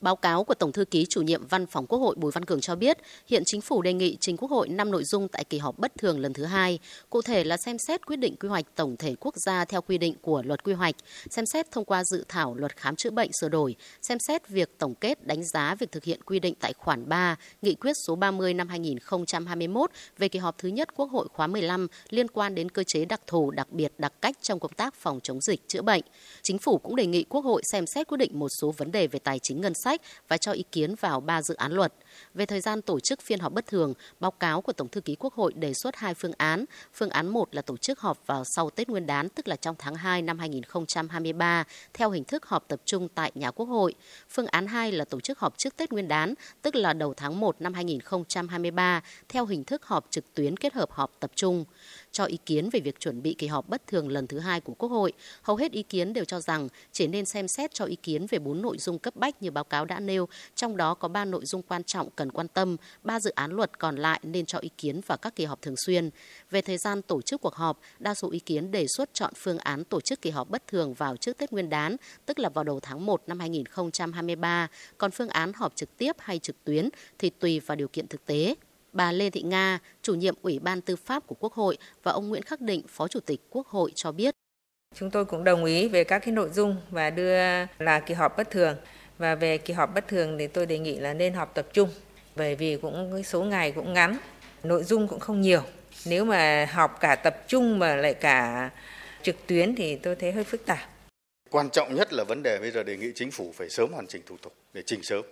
Báo cáo của Tổng thư ký chủ nhiệm Văn phòng Quốc hội Bùi Văn Cường cho biết, hiện chính phủ đề nghị trình Quốc hội 5 nội dung tại kỳ họp bất thường lần thứ hai, cụ thể là xem xét quyết định quy hoạch tổng thể quốc gia theo quy định của luật quy hoạch, xem xét thông qua dự thảo luật khám chữa bệnh sửa đổi, xem xét việc tổng kết đánh giá việc thực hiện quy định tại khoản 3, nghị quyết số 30 năm 2021 về kỳ họp thứ nhất Quốc hội khóa 15 liên quan đến cơ chế đặc thù đặc biệt đặc cách trong công tác phòng chống dịch chữa bệnh. Chính phủ cũng đề nghị Quốc hội xem xét quyết định một số vấn đề về tài chính ngân sách và cho ý kiến vào ba dự án luật. Về thời gian tổ chức phiên họp bất thường, báo cáo của Tổng thư ký Quốc hội đề xuất hai phương án. Phương án 1 là tổ chức họp vào sau Tết Nguyên đán, tức là trong tháng 2 năm 2023, theo hình thức họp tập trung tại nhà Quốc hội. Phương án 2 là tổ chức họp trước Tết Nguyên đán, tức là đầu tháng 1 năm 2023, theo hình thức họp trực tuyến kết hợp họp tập trung. Cho ý kiến về việc chuẩn bị kỳ họp bất thường lần thứ hai của Quốc hội, hầu hết ý kiến đều cho rằng chỉ nên xem xét cho ý kiến về bốn nội dung cấp bách như báo cáo đã nêu, trong đó có ba nội dung quan trọng cần quan tâm, ba dự án luật còn lại nên cho ý kiến vào các kỳ họp thường xuyên. Về thời gian tổ chức cuộc họp, đa số ý kiến đề xuất chọn phương án tổ chức kỳ họp bất thường vào trước Tết Nguyên đán, tức là vào đầu tháng 1 năm 2023, còn phương án họp trực tiếp hay trực tuyến thì tùy vào điều kiện thực tế. Bà Lê Thị Nga, chủ nhiệm Ủy ban Tư pháp của Quốc hội và ông Nguyễn Khắc Định, Phó Chủ tịch Quốc hội cho biết. Chúng tôi cũng đồng ý về các cái nội dung và đưa là kỳ họp bất thường. Và về kỳ họp bất thường thì tôi đề nghị là nên họp tập trung bởi vì cũng cái số ngày cũng ngắn, nội dung cũng không nhiều. Nếu mà họp cả tập trung mà lại cả trực tuyến thì tôi thấy hơi phức tạp. Quan trọng nhất là vấn đề bây giờ đề nghị chính phủ phải sớm hoàn chỉnh thủ tục để trình sớm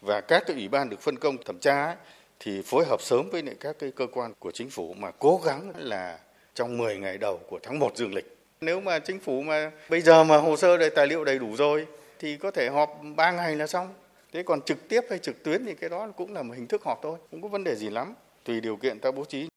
và các cái ủy ban được phân công thẩm tra ấy, thì phối hợp sớm với các cái cơ quan của chính phủ mà cố gắng là trong 10 ngày đầu của tháng 1 dương lịch. Nếu mà chính phủ mà bây giờ mà hồ sơ đầy tài liệu đầy đủ rồi thì có thể họp 3 ngày là xong. Thế còn trực tiếp hay trực tuyến thì cái đó cũng là một hình thức họp thôi, không có vấn đề gì lắm. Tùy điều kiện ta bố trí.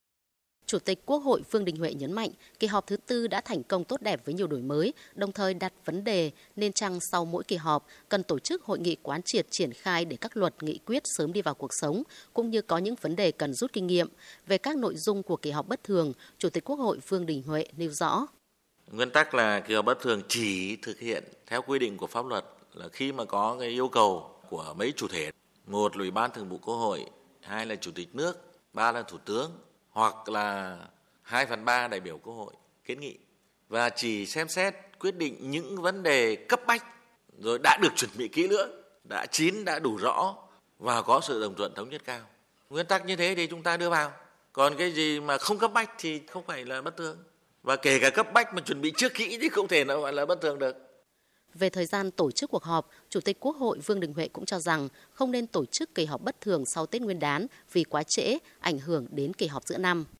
Chủ tịch Quốc hội Vương Đình Huệ nhấn mạnh, kỳ họp thứ tư đã thành công tốt đẹp với nhiều đổi mới, đồng thời đặt vấn đề nên chăng sau mỗi kỳ họp cần tổ chức hội nghị quán triệt triển khai để các luật nghị quyết sớm đi vào cuộc sống, cũng như có những vấn đề cần rút kinh nghiệm. Về các nội dung của kỳ họp bất thường, Chủ tịch Quốc hội Vương Đình Huệ nêu rõ. Nguyên tắc là kỳ họp bất thường chỉ thực hiện theo quy định của pháp luật là khi mà có cái yêu cầu của mấy chủ thể, một là Ủy ban Thường vụ Quốc hội, hai là Chủ tịch nước, ba là Thủ tướng, hoặc là 2 phần 3 đại biểu Quốc hội kiến nghị và chỉ xem xét quyết định những vấn đề cấp bách rồi đã được chuẩn bị kỹ lưỡng, đã chín, đã đủ rõ và có sự đồng thuận thống nhất cao. Nguyên tắc như thế thì chúng ta đưa vào. Còn cái gì mà không cấp bách thì không phải là bất thường. Và kể cả cấp bách mà chuẩn bị trước kỹ thì không thể nào gọi là bất thường được. Về thời gian tổ chức cuộc họp, Chủ tịch Quốc hội Vương Đình Huệ cũng cho rằng không nên tổ chức kỳ họp bất thường sau Tết Nguyên đán vì quá trễ, ảnh hưởng đến kỳ họp giữa năm.